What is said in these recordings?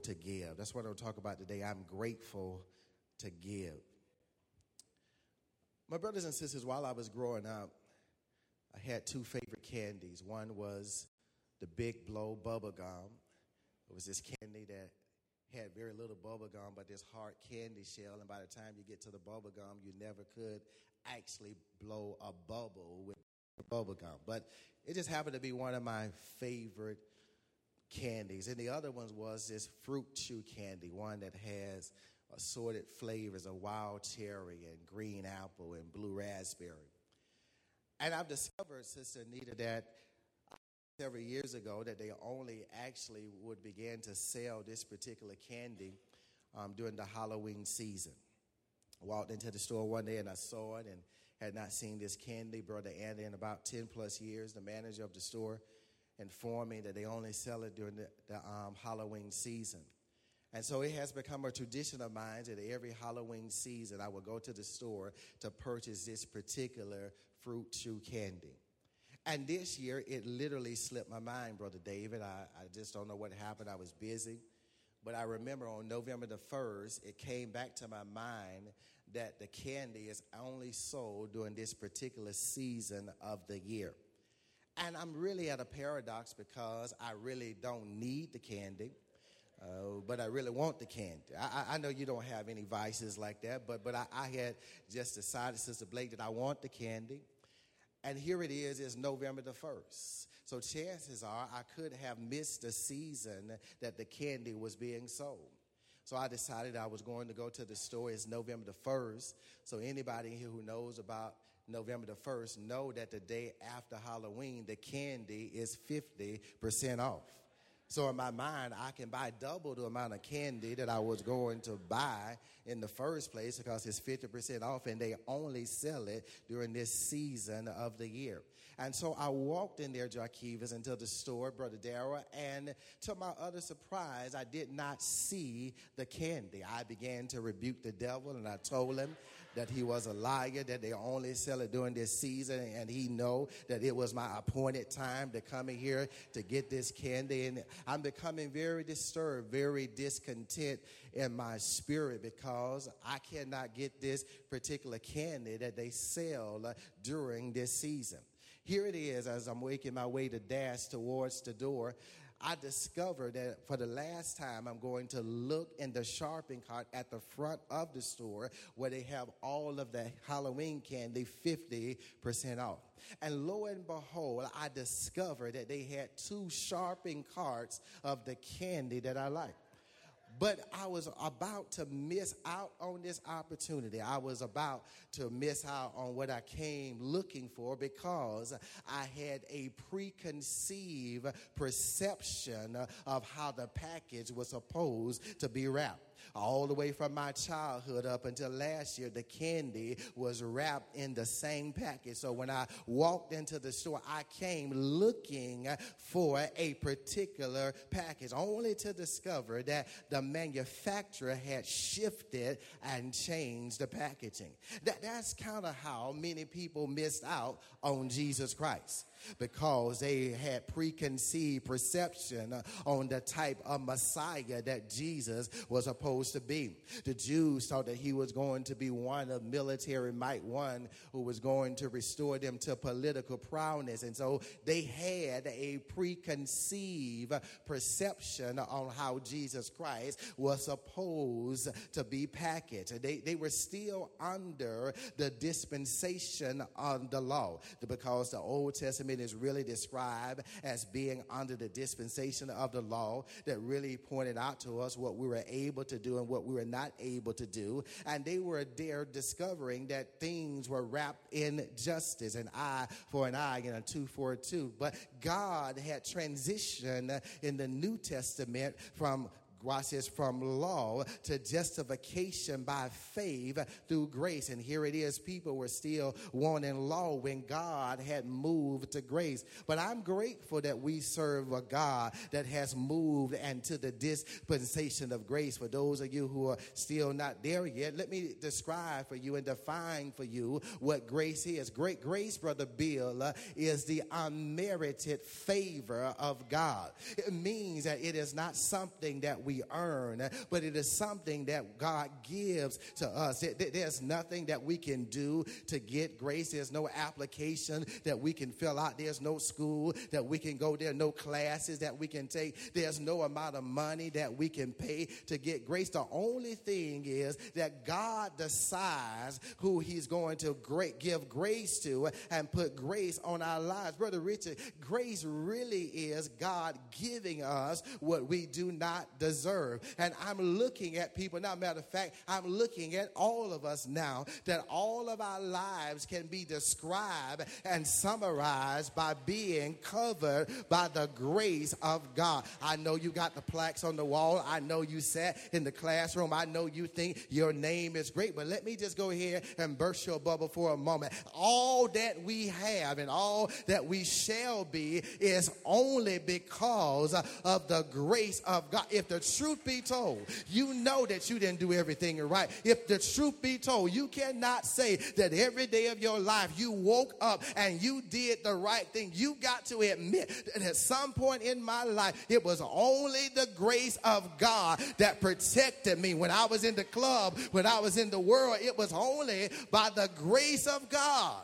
to give. That's what I'll talk about today. I'm grateful to give. My brothers and sisters, while I was growing up, I had two favorite candies. One was the Big Blow bubble gum. It was this candy that had very little bubble gum, but this hard candy shell. And by the time you get to the bubble gum, you never could actually blow a bubble with bubble gum. But it just happened to be one of my favorite candies. And the other one was this fruit chew candy, one that has assorted flavors of wild cherry and green apple and blue raspberry. And I've discovered, Sister Anita, that several years ago that they only actually would begin to sell this particular candy um, during the Halloween season. Walked into the store one day and I saw it and had not seen this candy. Brother Andy, in about 10 plus years, the manager of the store informed me that they only sell it during the, the um, Halloween season. And so it has become a tradition of mine that every Halloween season I will go to the store to purchase this particular fruit chew candy. And this year it literally slipped my mind, Brother David. I, I just don't know what happened. I was busy. But I remember on November the 1st, it came back to my mind that the candy is only sold during this particular season of the year. And I'm really at a paradox because I really don't need the candy. Uh, but I really want the candy. I, I, know you don't have any vices like that, but but I, I, had just decided, Sister Blake, that I want the candy. And here it is, it's November the 1st. So chances are I could have missed the season that the candy was being sold. So I decided I was going to go to the store. It's November the 1st. So anybody here who knows about November the 1st know that the day after Halloween, the candy is 50% off. So in my mind, I can buy double the amount of candy that I was going to buy in the first place because it's 50% off and they only sell it during this season of the year. And so I walked in there, Jarkivas, into the store, Brother Dara, and to my utter surprise, I did not see the candy. I began to rebuke the devil and I told him that he was a liar, that they only sell it during this season, and he know that it was my appointed time to come in here to get this candy. And I'm becoming very disturbed, very discontent in my spirit because I cannot get this particular candy that they sell during this season. Here it is as I'm making my way to dash towards the door. I discover that for the last time, I'm going to look in the shopping cart at the front of the store where they have all of the Halloween candy 50% off. And lo and behold, I discovered that they had two shopping carts of the candy that I like. But I was about to miss out on this opportunity. I was about to miss out on what I came looking for because I had a preconceived perception of how the package was supposed to be wrapped all the way from my childhood up until last year, the candy was wrapped in the same package. So when I walked into the store, I came looking for a particular package, only to discover that the manufacturer had shifted and changed the packaging. That, that's kind of how many people missed out on Jesus Christ because they had preconceived perception on the type of Messiah that Jesus was supposed to be. The Jews thought that he was going to be one of military might, one who was going to restore them to political prowess. And so they had a preconceived perception on how Jesus Christ was supposed to be packaged. They, they were still under the dispensation of the law because the Old Testament Testament is really described as being under the dispensation of the law that really pointed out to us what we were able to do and what we were not able to do. And they were there discovering that things were wrapped in justice, an eye for an eye and a tooth for a tooth. But God had transitioned in the New Testament from God says, from law to justification by faith through grace. And here it is, people were still wanting law when God had moved to grace. But I'm grateful that we serve a God that has moved and to the dispensation of grace. For those of you who are still not there yet, let me describe for you and define for you what grace is. Great grace, Brother Bill, is the unmerited favor of God. It means that it is not something that we we earn, but it is something that God gives to us. There's nothing that we can do to get grace. There's no application that we can fill out. There's no school that we can go there, no classes that we can take. There's no amount of money that we can pay to get grace. The only thing is that God decides who He's going to give grace to and put grace on our lives. Brother Richard, grace really is God giving us what we do not deserve. And I'm looking at people now, matter of fact, I'm looking at all of us now that all of our lives can be described and summarized by being covered by the grace of God. I know you got the plaques on the wall. I know you sat in the classroom. I know you think your name is great, but let me just go here and burst your bubble for a moment. All that we have and all that we shall be is only because of the grace of God. If the truth be told, you know that you didn't do everything right. If the truth be told, you cannot say that every day of your life you woke up and you did the right thing. You got to admit that at some point in my life, it was only the grace of God that protected me. When I was in the club, when I was in the world, it was only by the grace of God.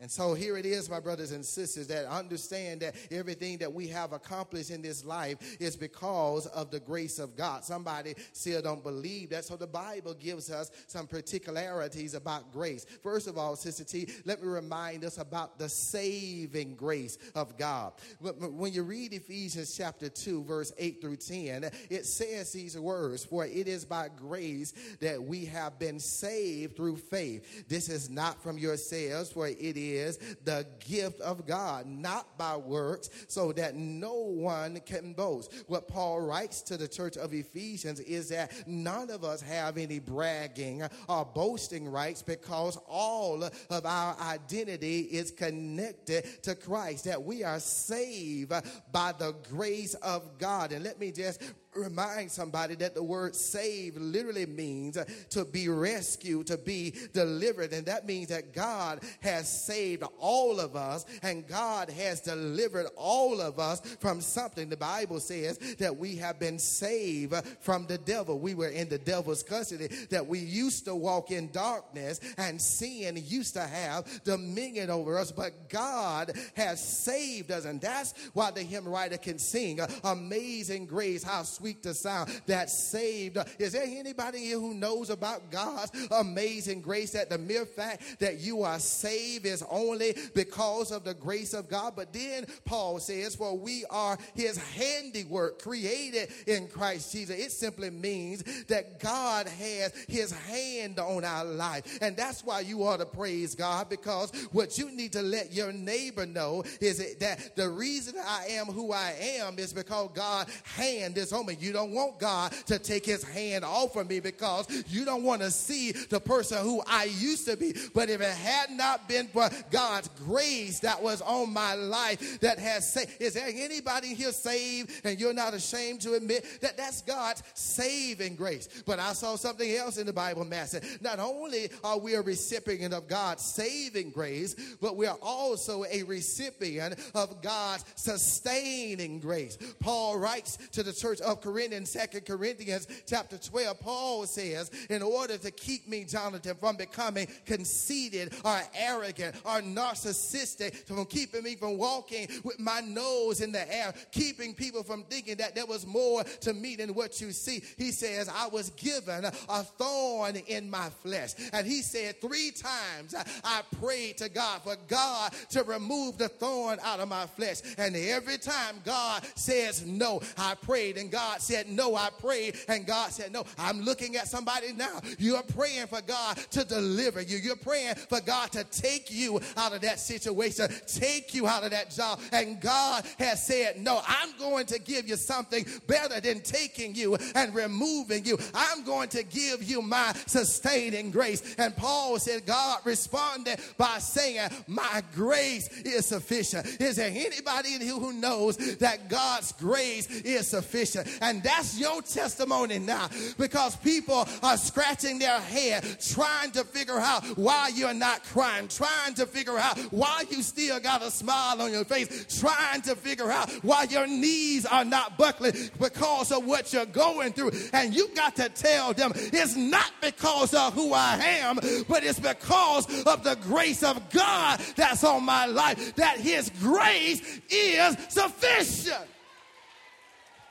And so here it is, my brothers and sisters, that understand that everything that we have accomplished in this life is because of the grace of God. Somebody still don't believe that. So the Bible gives us some particularities about grace. First of all, Sister T, let me remind us about the saving grace of God. When you read Ephesians chapter 2, verse 8 through 10, it says these words, For it is by grace that we have been saved through faith. This is not from yourselves, for it is is the gift of God, not by works, so that no one can boast. What Paul writes to the church of Ephesians is that none of us have any bragging or boasting rights because all of our identity is connected to Christ, that we are saved by the grace of God. And let me just remind somebody that the word save literally means to be rescued, to be delivered. And that means that God has saved all of us and God has delivered all of us from something. The Bible says that we have been saved from the devil. We were in the devil's custody, that we used to walk in darkness and sin used to have dominion over us, but God has saved us. And that's why the hymn writer can sing, Amazing Grace, how sweet sweet the sound that saved. Is there anybody here who knows about God's amazing grace that the mere fact that you are saved is only because of the grace of God? But then Paul says, For we are his handiwork created in Christ Jesus. It simply means that God has his hand on our life. And that's why you ought to praise God because what you need to let your neighbor know is that the reason I am who I am is because God's hand is on me. You don't want God to take his hand off of me because you don't want to see the person who I used to be. But if it had not been for God's grace that was on my life that has saved, is there anybody here saved and you're not ashamed to admit that that's God's saving grace? But I saw something else in the Bible, Master. Not only are we a recipient of God's saving grace, but we are also a recipient of God's sustaining grace. Paul writes to the church of Corinthians, Second Corinthians chapter 12, Paul says, in order to keep me, Jonathan, from becoming conceited or arrogant or narcissistic, from keeping me from walking with my nose in the air, keeping people from thinking that there was more to me than what you see. He says, I was given a thorn in my flesh. And he said, three times I prayed to God for God to remove the thorn out of my flesh. And every time God says no, I prayed and God said no, I prayed, and God said no. I'm looking at somebody now. You're praying for God to deliver you. You're praying for God to take out of that situation, take you out of that job. And God has said, No, I'm going to give you something better than taking you and removing you. I'm going to give you my sustaining grace. And Paul said, God responded by saying, My grace is sufficient. Is there anybody in here who knows that God's grace is sufficient? And that's your testimony now because people are scratching their head trying to figure out why you're not crying, trying to to figure out why you still got a smile on your face, trying to figure out why your knees are not buckling because of what you're going through. And you got to tell them it's not because of who I am, but it's because of the grace of God that's on my life, that His grace is sufficient.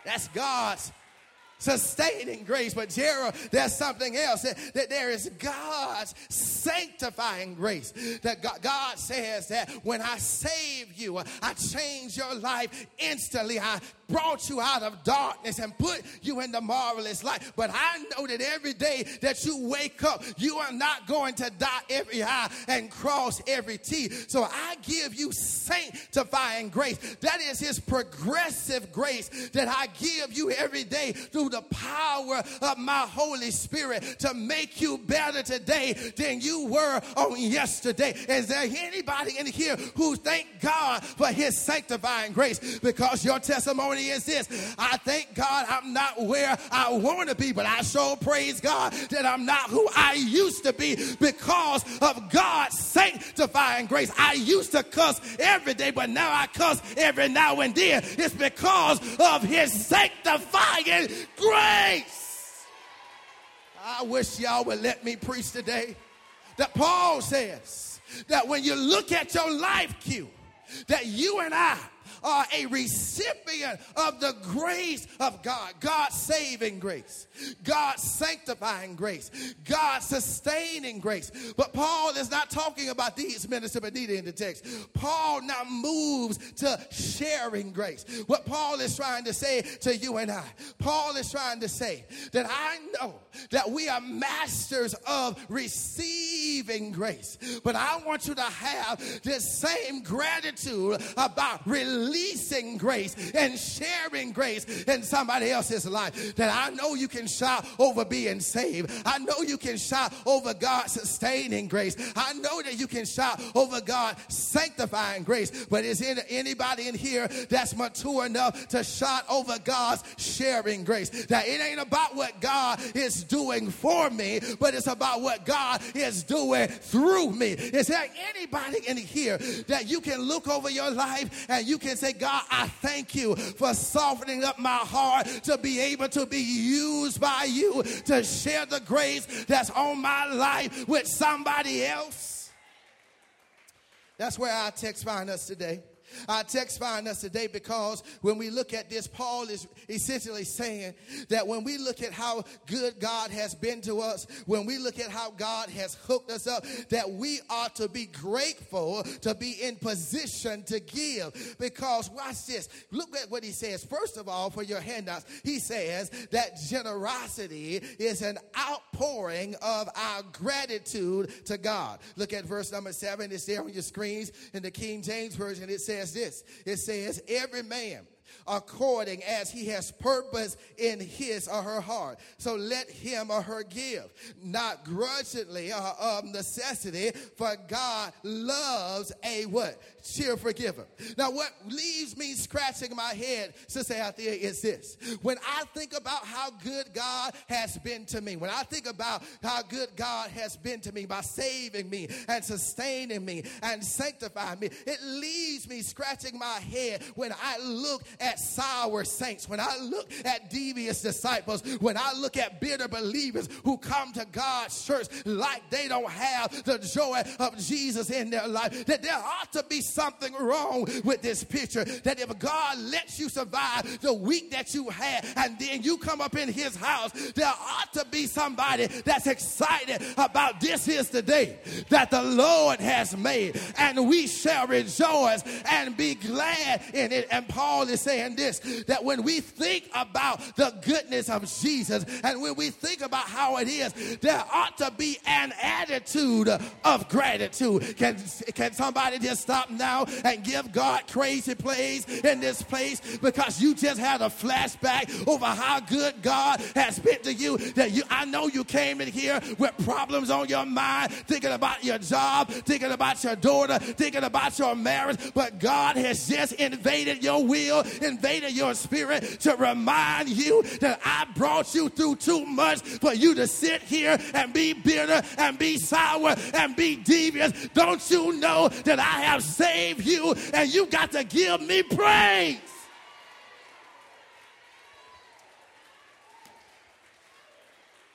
That's God's sustaining grace. But Gerald, there's something else that, that there is God's sanctifying grace. That God, God says that when I save you, I change your life instantly. I brought you out of darkness and put you in the marvelous light. But I know that every day that you wake up, you are not going to dot every I and cross every T. So I give you sanctifying grace. That is his progressive grace that I give you every day through the power of my Holy Spirit to make you better today than you were on yesterday. Is there anybody in here who thank God for his sanctifying grace? Because your testimony is this I thank God I'm not where I want to be, but I sure praise God that I'm not who I used to be because of God's sanctifying grace. I used to cuss every day, but now I cuss every now and then. It's because of His sanctifying grace. I wish y'all would let me preach today. That Paul says that when you look at your life cue, that you and I are a recipient of the grace of God. God's saving grace, God's sanctifying grace, God's sustaining grace. But Paul is not talking about these, Minister Benita, in the text. Paul now moves to sharing grace. What Paul is trying to say to you and I, Paul is trying to say that I know that we are masters of receiving grace, but I want you to have this same gratitude about releasing releasing grace and sharing grace in somebody else's life. That I know you can shout over being saved. I know you can shout over God sustaining grace. I know that you can shout over God sanctifying grace. But is there anybody in here that's mature enough to shout over God's sharing grace? That it ain't about what God is doing for me, but it's about what God is doing through me. Is there anybody in here that you can look over your life and you can say, God, I thank you for softening up my heart to be able to be used by you to share the grace that's on my life with somebody else. That's where our text find us today. Our text find us today because when we look at this, Paul is essentially saying that when we look at how good God has been to us, when we look at how God has hooked us up, that we ought to be grateful to be in position to give. Because watch this. Look at what he says. First of all, for your handouts, he says that generosity is an outpouring of our gratitude to God. Look at verse number seven. It's there on your screens in the King James Version. It says, says this it says, Every man according as he has purpose in his or her heart. So let him or her give, not grudgingly or of necessity, for God loves a what? Cheerful giver. Now, what leaves me scratching my head, Sister Althea, is this. When I think about how good God has been to me, when I think about how good God has been to me by saving me and sustaining me and sanctifying me, it leaves me scratching my head when I look at sour saints, when I look at devious disciples, when I look at bitter believers who come to God's church like they don't have the joy of Jesus in their life, that there ought to be something wrong with this picture. That if God lets you survive the week that you had and then you come up in his house, there ought to be somebody that's excited about this is the day that the Lord has made and we shall rejoice and be glad in it. And Paul is saying this that when we think about the goodness of Jesus and when we think about how it is, there ought to be an attitude of gratitude. Can, can somebody just stop now? Now and give God crazy praise in this place because you just had a flashback over how good God has been to you. That you, I know you came in here with problems on your mind, thinking about your job, thinking about your daughter, thinking about your marriage, but God has just invaded your will invaded your spirit to remind you that I brought you through too much for you to sit here and be bitter and be sour and be devious. Don't you know that I have saved you and you got to give me praise?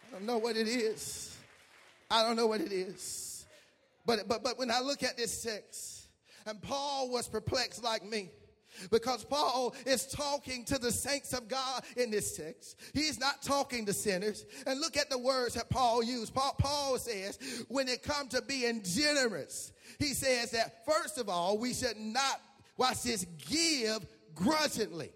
I don't know what it is. I don't know what it is. But, but, but when I look at this text, and Paul was perplexed like me, because Paul is talking to the saints of God in this text. He's not talking to sinners. And look at the words that Paul used. Paul, Paul says, when it comes to being generous, he says that first of all, we should not, watch this, give grudgingly.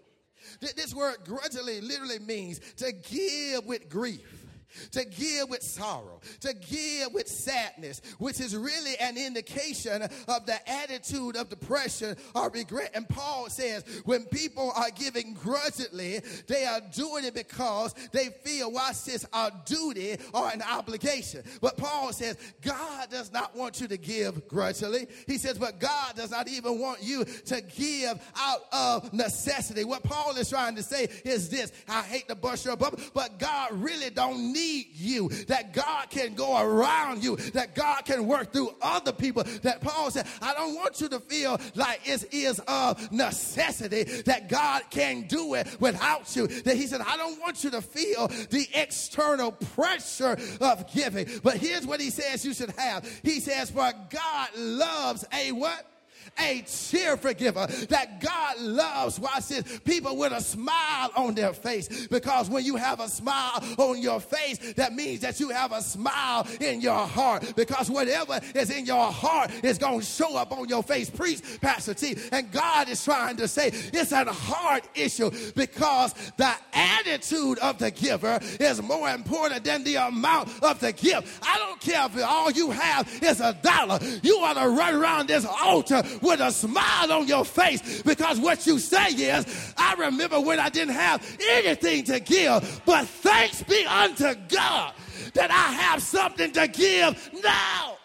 This word grudgingly literally means to give with grief to give with sorrow, to give with sadness, which is really an indication of the attitude of depression or regret. And Paul says when people are giving grudgingly, they are doing it because they feel, watch this, a duty or an obligation. But Paul says God does not want you to give grudgingly. He says, but God does not even want you to give out of necessity. What Paul is trying to say is this I hate to bust your bubble, but God really don't need you, that God can go around you, that God can work through other people. That Paul said, I don't want you to feel like it is of necessity that God can do it without you. That he said, I don't want you to feel the external pressure of giving. But here's what he says you should have. He says, For God loves a what? A cheerful giver. That God loves, watch this, people with a smile on their face. Because when you have a smile on your face, that means that you have a smile in your heart. Because whatever is in your heart is going to show up on your face. Preach, Pastor T. And God is trying to say it's a heart issue because the attitude of the giver is more important than the amount of the gift. I don't care if all you have is a dollar. You ought to run around this altar with a smile on your face because what you say is, I remember when I didn't have anything to give, but thanks be unto God that I have something to give now.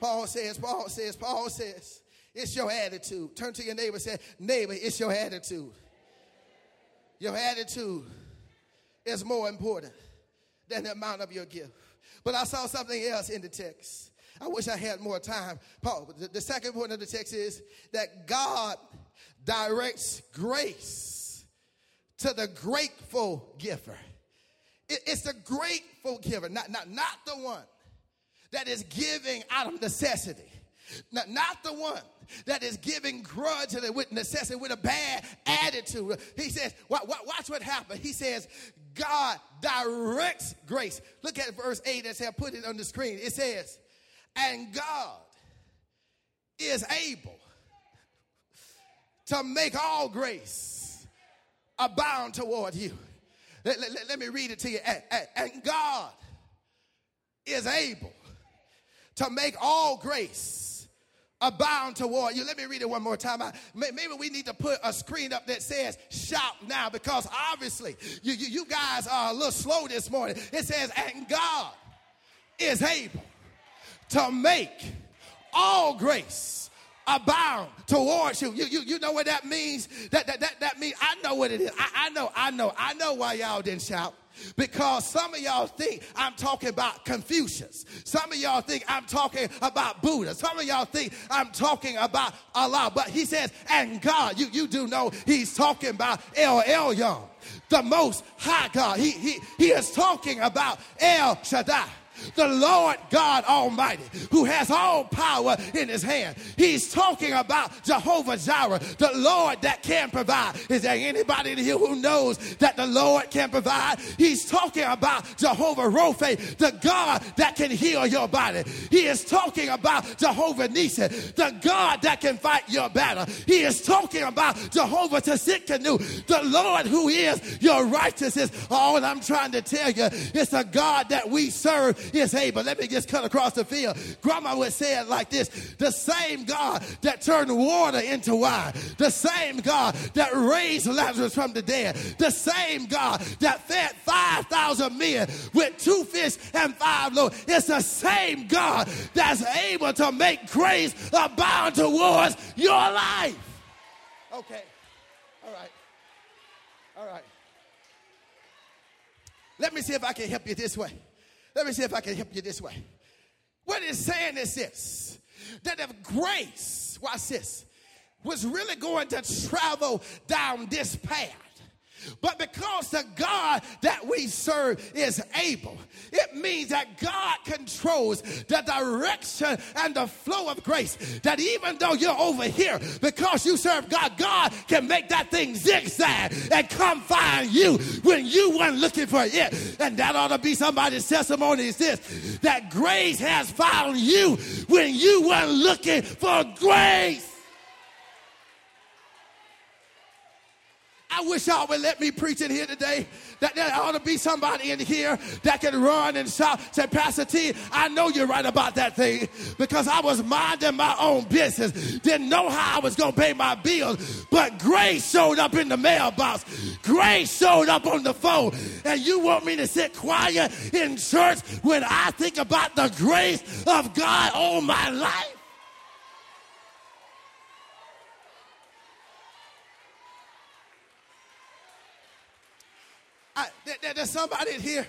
Paul says, Paul says, Paul says, it's your attitude. Turn to your neighbor and say, neighbor, it's your attitude. Your attitude is more important than the amount of your gift. But I saw something else in the text. I wish I had more time. Paul, the, the second point of the text is that God directs grace to the grateful giver. It, it's the grateful giver, not, not, not the one that is giving out of necessity. Not, not the one that is giving grudgingly with necessity, with a bad attitude. He says, watch what happened. He says, God directs grace. Look at verse 8 as I put it on the screen. It says, and God is able to make all grace abound toward you. Let, let, let me read it to you. And, and God is able to make all grace abound toward you. Let me read it one more time. I, maybe we need to put a screen up that says shout now because obviously you, you, you guys are a little slow this morning. It says, and God is able to make all grace abound towards you. You, you, you know what that means? That, that, that, that means, I know what it is. I, I know, I know, I know why y'all didn't shout because some of y'all think I'm talking about Confucius. Some of y'all think I'm talking about Buddha. Some of y'all think I'm talking about Allah. But he says, and God, you, you do know he's talking about El Elyon, the most high God. He, he, he is talking about El Shaddai the Lord God Almighty, who has all power in his hand. He's talking about Jehovah Jireh, the Lord that can provide. Is there anybody in here who knows that the Lord can provide? He's talking about Jehovah Rophe, the God that can heal your body. He is talking about Jehovah Nisi, the God that can fight your battle. He is talking about Jehovah Tsidkenu, the Lord who is your righteousness. All I'm trying to tell you is the God that we serve is able. Let me just cut across the field. Grandma would say it like this The same God that turned water into wine, the same God that raised Lazarus from the dead, the same God that fed 5,000 men with two fish and five loaves. It's the same God that's able to make grace abound towards your life. Okay. All right. All right. Let me see if I can help you this way. Let me see if I can help you this way. What it's saying is this that if grace, watch this, was really going to travel down this path, but because the God that we serve is able, it means that God controls the direction and the flow of grace. That even though you're over here, because you serve God, God can make that thing zigzag and come find you when you weren't looking for it. And that ought to be somebody's testimony is this that grace has found you when you weren't looking for grace. I wish y'all would let me preach in here today. That there ought to be somebody in here that can run and shout, say, Pastor T, I know you're right about that thing because I was minding my own business. Didn't know how I was going to pay my bills. But grace showed up in the mailbox. Grace showed up on the phone. And you want me to sit quiet in church when I think about the grace of God all my life? I, there, there's somebody here.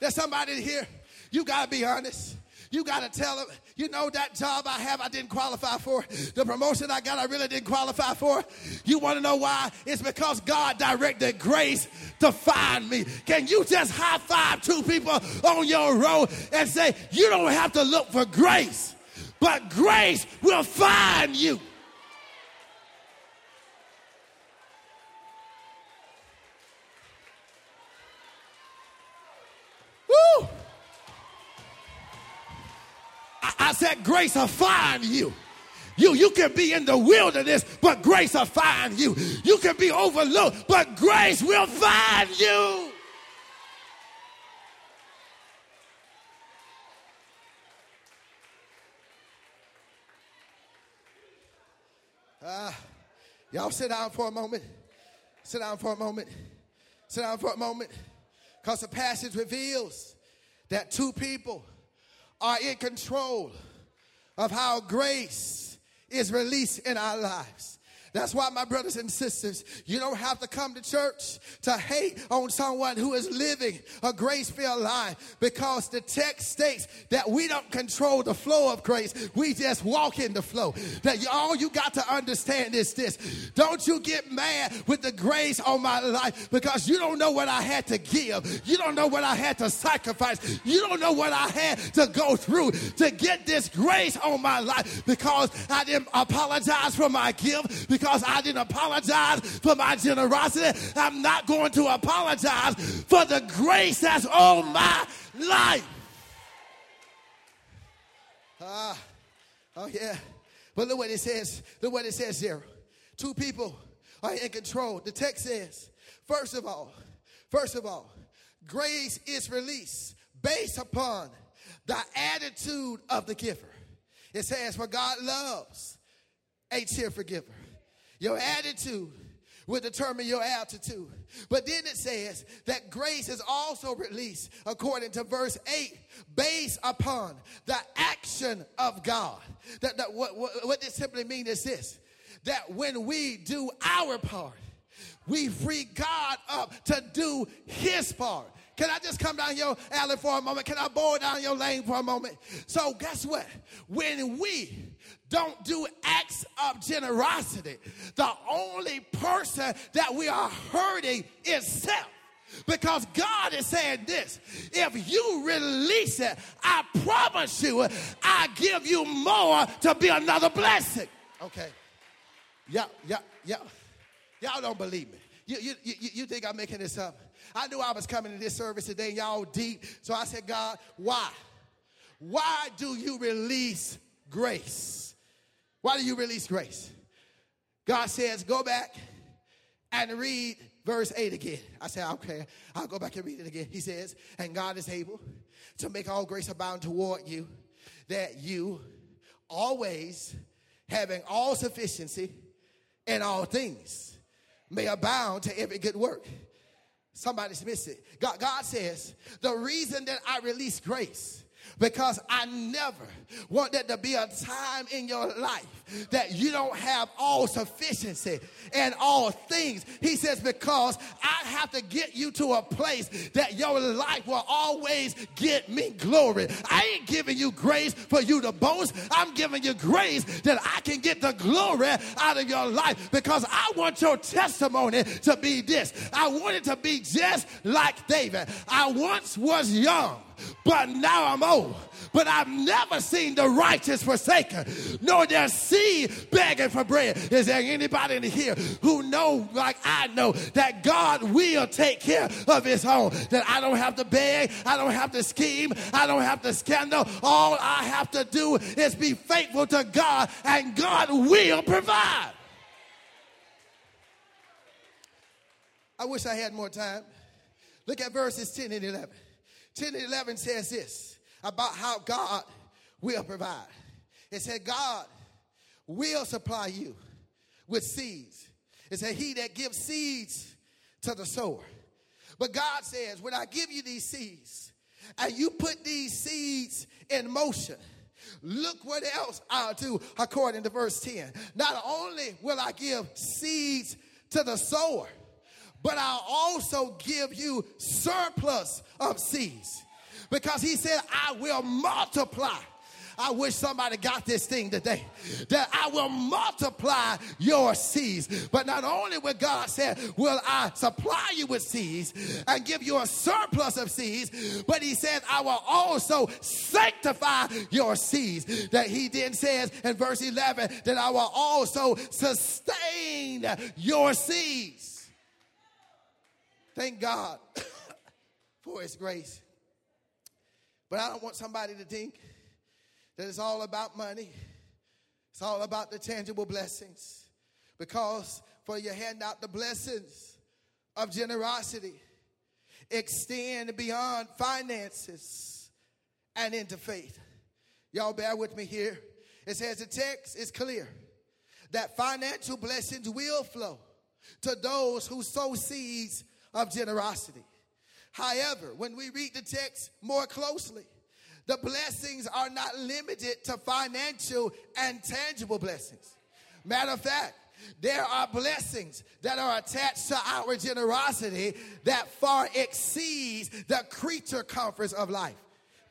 There's somebody here. You got to be honest. You got to tell them, you know, that job I have, I didn't qualify for. The promotion I got, I really didn't qualify for. You want to know why? It's because God directed grace to find me. Can you just high five two people on your road and say, you don't have to look for grace, but grace will find you? Grace will find you. You, you can be in the wilderness, but grace will find you. You can be overlooked, but grace will find you. Uh, y'all sit down for a moment. Sit down for a moment. Sit down for a moment. Because the passage reveals that two people are in control of how grace is released in our lives. That's why, my brothers and sisters, you don't have to come to church to hate on someone who is living a grace filled life because the text states that we don't control the flow of grace. We just walk in the flow. That all you got to understand is this don't you get mad with the grace on my life because you don't know what I had to give. You don't know what I had to sacrifice. You don't know what I had to go through to get this grace on my life because I didn't apologize for my gift because I didn't apologize for my generosity. I'm not going to apologize for the grace that's on my life. Ah, uh, oh yeah. But look what it says. Look what it says here. Two people are in control. The text says, first of all, first of all, grace is released based upon the attitude of the giver. It says, For God loves a cheerful giver. Your attitude will determine your altitude. But then it says that grace is also released, according to verse 8, based upon the action of God. That, that what, what, what this simply means is this that when we do our part, we free God up to do his part. Can I just come down your alley for a moment? Can I boil down your lane for a moment? So, guess what? When we don't do acts of generosity, the only person that we are hurting is self. Because God is saying this if you release it, I promise you, I give you more to be another blessing. Okay. Yeah, yeah, yeah. Y'all don't believe me. You, you, you, you think I'm making this up? I knew I was coming to this service today, y'all deep. So I said, God, why? Why do you release grace? Why do you release grace? God says, go back and read verse 8 again. I said, okay, I'll go back and read it again. He says, and God is able to make all grace abound toward you, that you always having all sufficiency in all things may abound to every good work. Somebody's missing. God, God says, the reason that I release grace because I never want there to be a time in your life that you don't have all sufficiency and all things. He says, because I have to get you to a place that your life will always get me glory. I ain't giving you grace for you to boast. I'm giving you grace that I can get the glory out of your life because I want your testimony to be this. I want it to be just like David. I once was young but now I'm old. But I've never seen the righteous forsaken, nor their seed begging for bread. Is there anybody in here who know, like I know, that God will take care of his home? That I don't have to beg, I don't have to scheme, I don't have to scandal. All I have to do is be faithful to God, and God will provide. I wish I had more time. Look at verses 10 and 11. 10 and 11 says this about how God will provide. It said, God will supply you with seeds. It said, He that gives seeds to the sower. But God says, when I give you these seeds and you put these seeds in motion, look what else I'll do according to verse 10. Not only will I give seeds to the sower, but I'll also give you surplus of seeds. Because he said, I will multiply. I wish somebody got this thing today. That I will multiply your seeds. But not only will God say, will I supply you with seeds and give you a surplus of seeds, but he says, I will also sanctify your seeds. That he then says in verse 11, that I will also sustain your seeds. Thank God for His grace. But I don't want somebody to think that it's all about money, it's all about the tangible blessings. Because for you hand out the blessings of generosity, extend beyond finances and into faith. Y'all bear with me here. It says the text is clear that financial blessings will flow to those who sow seeds of generosity. However, when we read the text more closely, the blessings are not limited to financial and tangible blessings. Matter of fact, there are blessings that are attached to our generosity that far exceeds the creature comforts of life.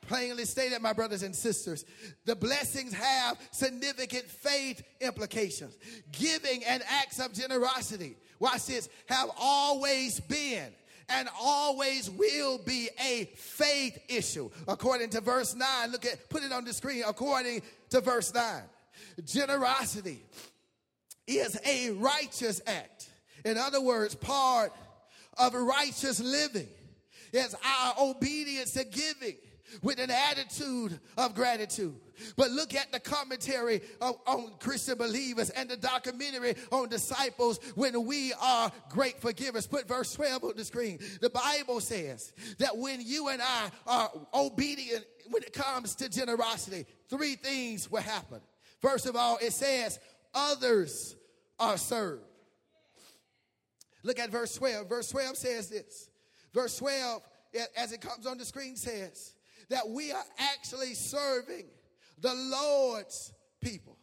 Plainly stated, my brothers and sisters, the blessings have significant faith implications. Giving and acts of generosity, watch this, have always been and always will be a faith issue. According to verse 9, look at, put it on the screen. According to verse 9, generosity is a righteous act. In other words, part of righteous living is our obedience to giving with an attitude of gratitude. But look at the commentary of, on Christian believers and the documentary on disciples when we are great forgivers. Put verse 12 on the screen. The Bible says that when you and I are obedient when it comes to generosity, three things will happen. First of all, it says, others are served. Look at verse 12. Verse 12 says this. Verse 12, as it comes on the screen, says, that we are actually serving the Lord's people.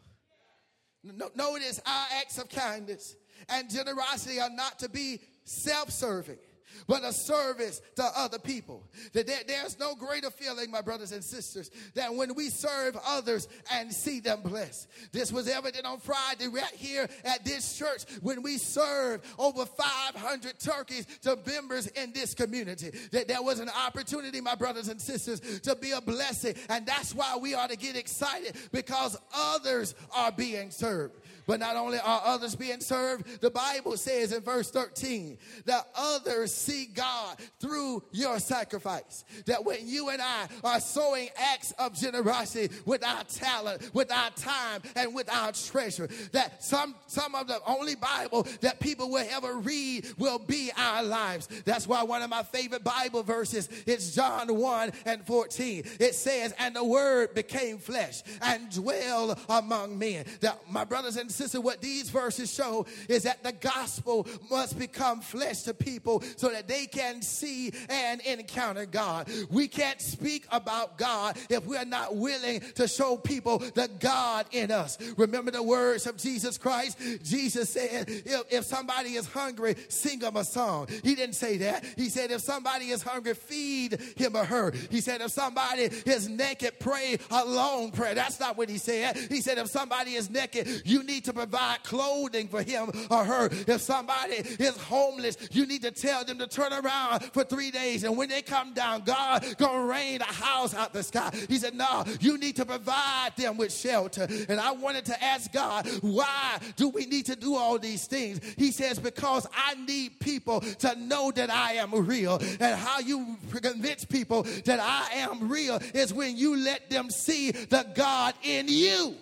Notice our acts of kindness and generosity are not to be self serving but a service to other people. That there's no greater feeling, my brothers and sisters, than when we serve others and see them blessed. This was evident on Friday right here at this church when we served over 500 turkeys to members in this community. That there was an opportunity, my brothers and sisters, to be a blessing. And that's why we ought to get excited because others are being served. But not only are others being served, the Bible says in verse 13 that others see God through your sacrifice. That when you and I are sowing acts of generosity with our talent, with our time, and with our treasure, that some, some of the only Bible that people will ever read will be our lives. That's why one of my favorite Bible verses is John 1 and 14. It says, And the word became flesh and dwelled among men. That my brothers and sisters, what these verses show is that the gospel must become flesh to people so that they can see and encounter God. We can't speak about God if we're not willing to show people the God in us. Remember the words of Jesus Christ? Jesus said, if, if somebody is hungry, sing them a song. He didn't say that. He said, if somebody is hungry, feed him or her. He said, if somebody is naked, pray a long prayer. That's not what he said. He said, if somebody is naked, you need to provide clothing for him or her. If somebody is homeless, you need to tell them to turn around for three days. And when they come down, God gonna rain a house out the sky. He said, no, you need to provide them with shelter. And I wanted to ask God, why do we need to do all these things? He says, because I need people to know that I am real. And how you convince people that I am real is when you let them see the God in you.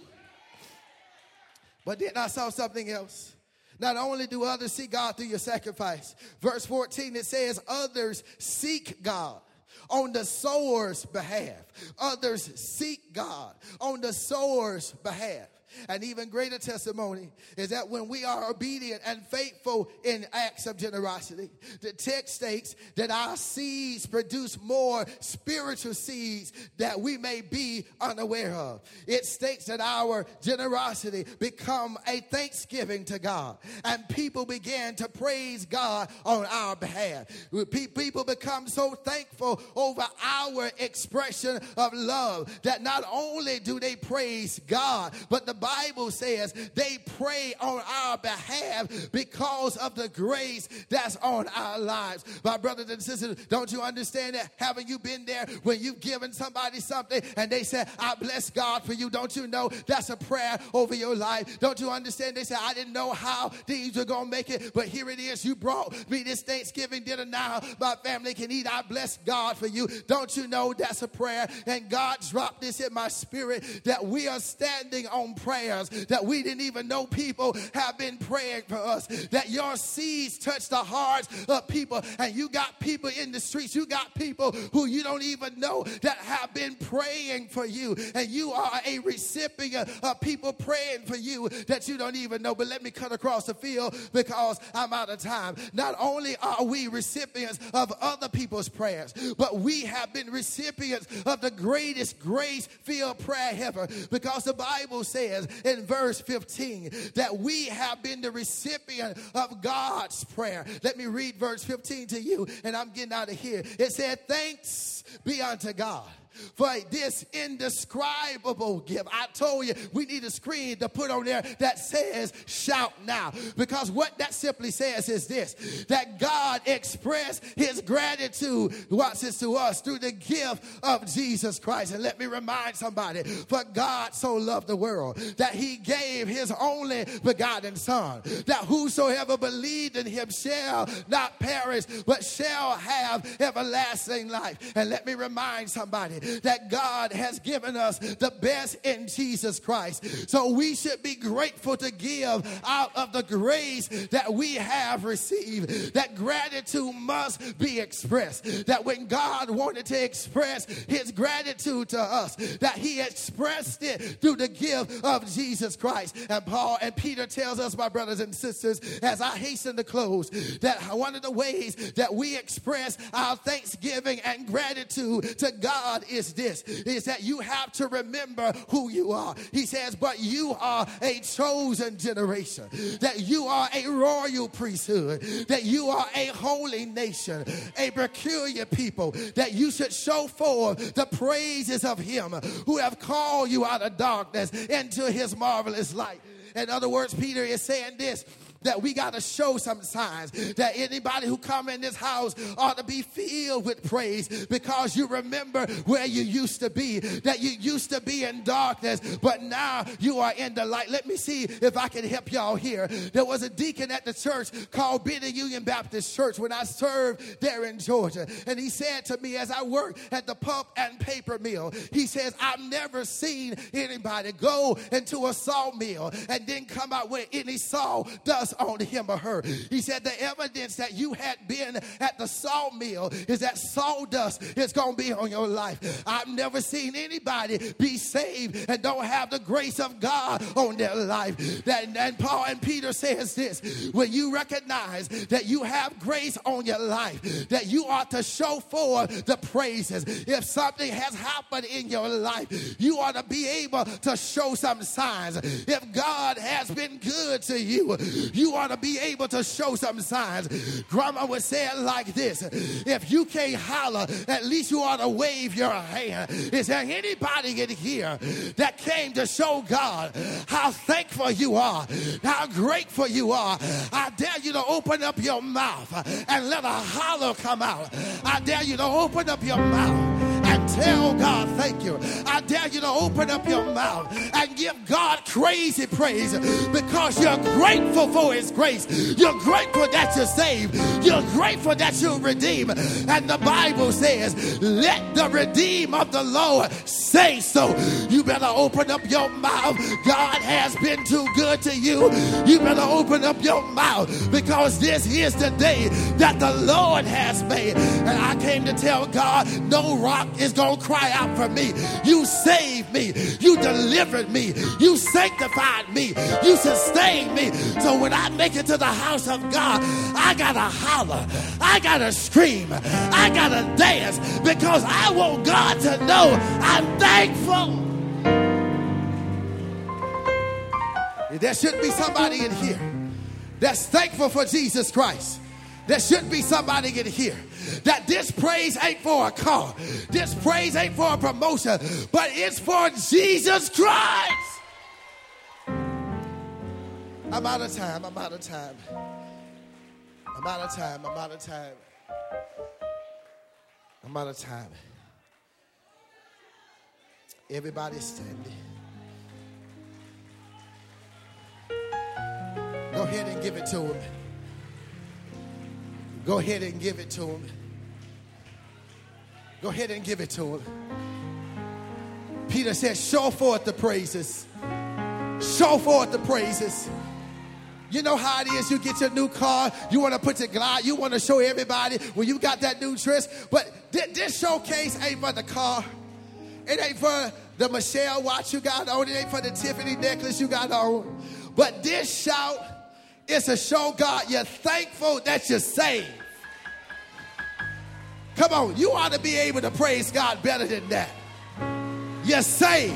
But then I saw something else. Not only do others see God through your sacrifice, verse 14 it says, others seek God on the sower's behalf. Others seek God on the sower's behalf. An even greater testimony is that when we are obedient and faithful in acts of generosity, the text states that our seeds produce more spiritual seeds that we may be unaware of. It states that our generosity become a thanksgiving to God and people begin to praise God on our behalf. People become so thankful over our expression of love that not only do they praise God, but the Bible says they pray on our behalf because of the grace that's on our lives. My brothers and sisters, don't you understand that? Haven't you been there when you've given somebody something and they said, I bless God for you? Don't you know that's a prayer over your life? Don't you understand? They said, I didn't know how these were going to make it, but here it is. You brought me this Thanksgiving dinner now. My family can eat. I bless God for you. Don't you know that's a prayer? And God dropped this in my spirit that we are standing on prayers that we didn't even know people have been praying for us. That your seeds touch the hearts of people, and you got people in the streets, you got people who you don't even know that have been praying for you, and you are a recipient of people praying for you that you don't even know. But let me cut across the field because I'm out of time. Not only are we recipients of other people's prayers, but we have been recipients of the greatest grace filled prayer ever because the Bible says in verse 15 that we have been the recipient of God's prayer. Let me read verse 15 to you, and I'm getting out of here. It said, Thanks be unto God for this indescribable gift. I told you we need a screen to put on there that says shout now. Because what that simply says is this that God expressed his gratitude, watch this to us, through the gift of Jesus Christ. And let me remind somebody, for God so loved the world that he gave his only begotten Son, that whosoever believed in him shall not perish, but shall have everlasting life. And let me remind somebody that God has given us the best in Jesus Christ. So we should be grateful to give out of the grace that we have received. That gratitude must be expressed. That when God wanted to express his gratitude to us, that he expressed it through the gift of Jesus Christ. And Paul and Peter tells us, my brothers and sisters, as I hasten to close, that one of the ways that we express our thanksgiving and gratitude to God is is this is that you have to remember who you are. He says, But you are a chosen generation, that you are a royal priesthood, that you are a holy nation, a peculiar people, that you should show forth the praises of Him who have called you out of darkness into His marvelous light. In other words, Peter is saying this that we got to show some signs that anybody who come in this house ought to be filled with praise because you remember where you used to be, that you used to be in darkness, but now you are in the light. Let me see if I can help y'all here. There was a deacon at the church called Benny Union Baptist Church when I served there in Georgia. And he said to me as I worked at the pulp and paper mill, he says, I've never seen anybody go into a sawmill and then come out with any sawdust on him or her. He said, the evidence that you had been at the sawmill is that sawdust is going to be on your life. I've never seen anybody be saved and don't have the grace of God on their life. That, and Paul and Peter says this, when you recognize that you have grace on your life, that you ought to show forth the praises. If something has happened in your life, you ought to be able to show some signs. If God has been good to you, you ought to be able to show some signs. Grandma would say it like this If you can't holler, at least you ought to wave your hand. Is there anybody in here that came to show God how thankful you are, how grateful you are? I dare you to open up your mouth and let a holler come out. I dare you to open up your mouth tell God thank you. I dare you to open up your mouth and give God crazy praise because you're grateful for His grace. You're grateful that you're saved. You're grateful that you're redeemed. And the Bible says, let the redeem of the Lord say so. You better open up your mouth. God has been too good to you. You better open up your mouth because this is the day that the Lord has made. And I came to tell God, no rock is going to cry out for me. You saved me. You delivered me. You sanctified me. You sustained me. So when I make it to the house of God, I got to holler. I got to scream. I got to dance because I want God to know I'm thankful. There should be somebody in here that's thankful for Jesus Christ. There should be somebody in here that this praise ain't for a car, this praise ain't for a promotion, but it's for Jesus Christ. I'm out of time. I'm out of time. I'm out of time. I'm out of time. I'm out of time. Everybody standing. Go ahead and give it to him. Go ahead and give it to him. Go ahead and give it to him. Peter said, Show forth the praises. Show forth the praises. You know how it is. You get your new car, you want to put your glide, you want to show everybody when you got that new dress. But this showcase ain't for the car. It ain't for the Michele watch you got on. It ain't for the Tiffany necklace you got on. But this shout is to show God you're thankful that you're saved. Come on, you ought to be able to praise God better than that. You're saved.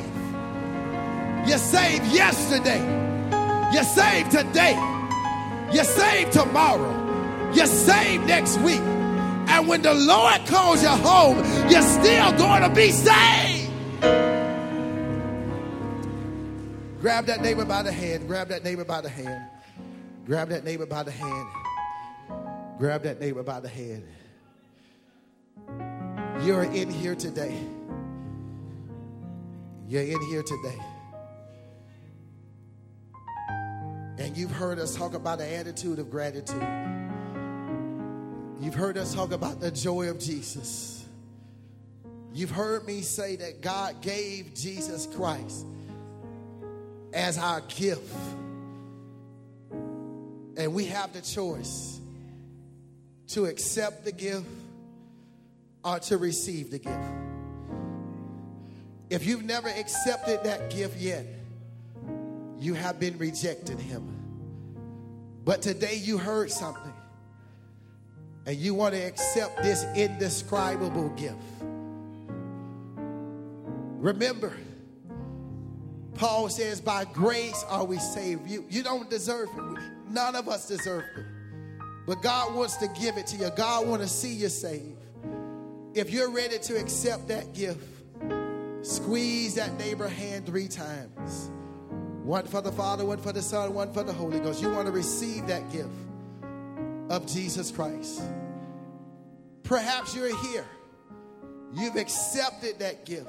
You're saved yesterday. You're saved today. You're saved tomorrow. You're saved next week. And when the Lord calls you home, you're still going to be saved. Grab that neighbor by the hand. Grab that neighbor by the hand. Grab that neighbor by the hand. Grab that neighbor by the hand. You're in here today. You're in here today. And you've heard us talk about the attitude of gratitude. You've heard us talk about the joy of Jesus. You've heard me say that God gave Jesus Christ as our gift. And we have the choice to accept the gift or to receive the gift. If you've never accepted that gift yet, you have been rejecting Him. But today you heard something and you want to accept this indescribable gift. Remember, Paul says, by grace are we saved. You, you don't deserve it. None of us deserve it. But God wants to give it to you. God wants to see you saved. If you're ready to accept that gift, squeeze that neighbor hand three times. One for the Father, one for the Son, one for the Holy Ghost. You want to receive that gift of Jesus Christ. Perhaps you're here. You've accepted that gift,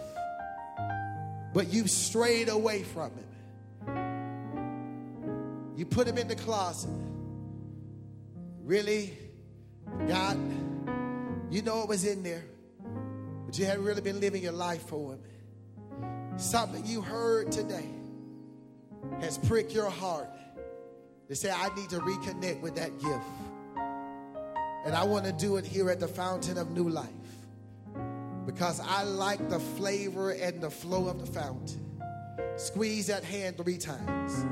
but you've strayed away from it. You put him in the closet. Really, God, you know it was in there, but you haven't really been living your life for him. Something you heard today has pricked your heart to say, I need to reconnect with that gift. And I want to do it here at the Fountain of New Life because I like the flavor and the flow of the fountain. Squeeze that hand three times.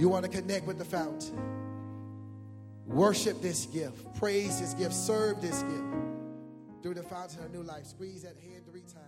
You want to connect with the fountain. Worship this gift, praise this gift, serve this gift through the fountain of new life. Squeeze that hand three times.